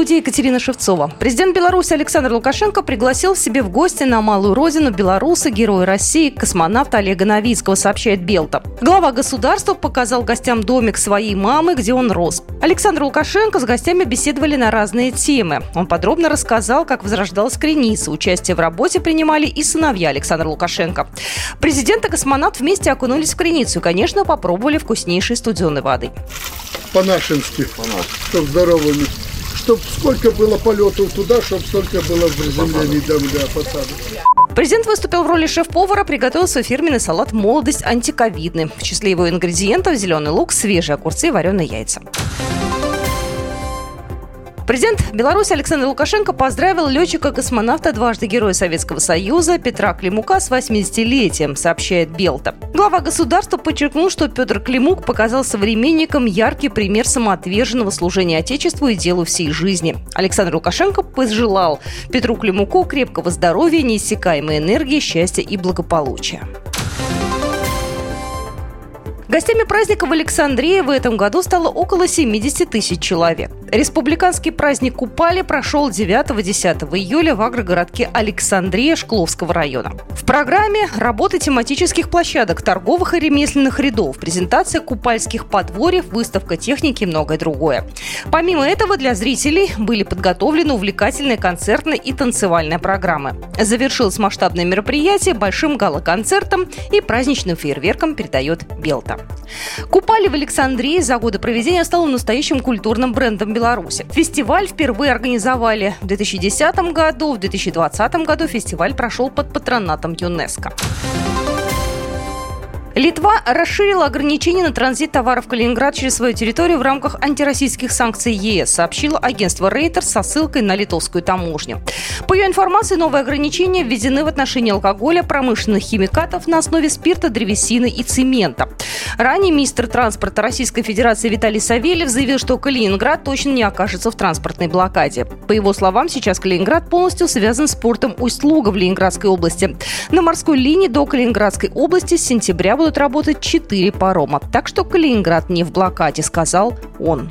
студии Екатерина Шевцова. Президент Беларуси Александр Лукашенко пригласил себе в гости на малую родину белоруса, героя России, космонавта Олега Новицкого, сообщает Белта. Глава государства показал гостям домик своей мамы, где он рос. Александр Лукашенко с гостями беседовали на разные темы. Он подробно рассказал, как возрождалась Креница. Участие в работе принимали и сыновья Александра Лукашенко. Президент и космонавт вместе окунулись в Креницу и, конечно, попробовали вкуснейшей студеной воды. По-нашенски, чтобы здоровыми чтобы сколько было полетов туда, чтобы столько было приземлений до, до посадок. Президент выступил в роли шеф-повара, приготовил свой фирменный салат «Молодость антиковидный». В числе его ингредиентов зеленый лук, свежие огурцы и вареные яйца. Президент Беларуси Александр Лукашенко поздравил летчика-космонавта, дважды Героя Советского Союза Петра Климука с 80-летием, сообщает Белта. Глава государства подчеркнул, что Петр Климук показал современникам яркий пример самоотверженного служения Отечеству и делу всей жизни. Александр Лукашенко пожелал Петру Климуку крепкого здоровья, неиссякаемой энергии, счастья и благополучия. Гостями праздника в Александрии в этом году стало около 70 тысяч человек. Республиканский праздник Купали прошел 9-10 июля в агрогородке Александрия Шкловского района. В программе работы тематических площадок, торговых и ремесленных рядов, презентация купальских подворьев, выставка техники и многое другое. Помимо этого для зрителей были подготовлены увлекательные концертные и танцевальные программы. Завершилось масштабное мероприятие большим гала-концертом и праздничным фейерверком передает Белта. Купали в Александрии за годы проведения стало настоящим культурным брендом Беларуси. Фестиваль впервые организовали в 2010 году, в 2020 году фестиваль прошел под патронатом ЮНЕСКО. Литва расширила ограничения на транзит товаров в Калининград через свою территорию в рамках антироссийских санкций ЕС, сообщило агентство Рейтер со ссылкой на литовскую таможню. По ее информации, новые ограничения введены в отношении алкоголя, промышленных химикатов на основе спирта, древесины и цемента. Ранее министр транспорта Российской Федерации Виталий Савельев заявил, что Калининград точно не окажется в транспортной блокаде. По его словам, сейчас Калининград полностью связан с портом Усть-Луга в Ленинградской области. На морской линии до Калининградской области с сентября будут работать 4 парома. Так что Калининград не в блокаде, сказал он.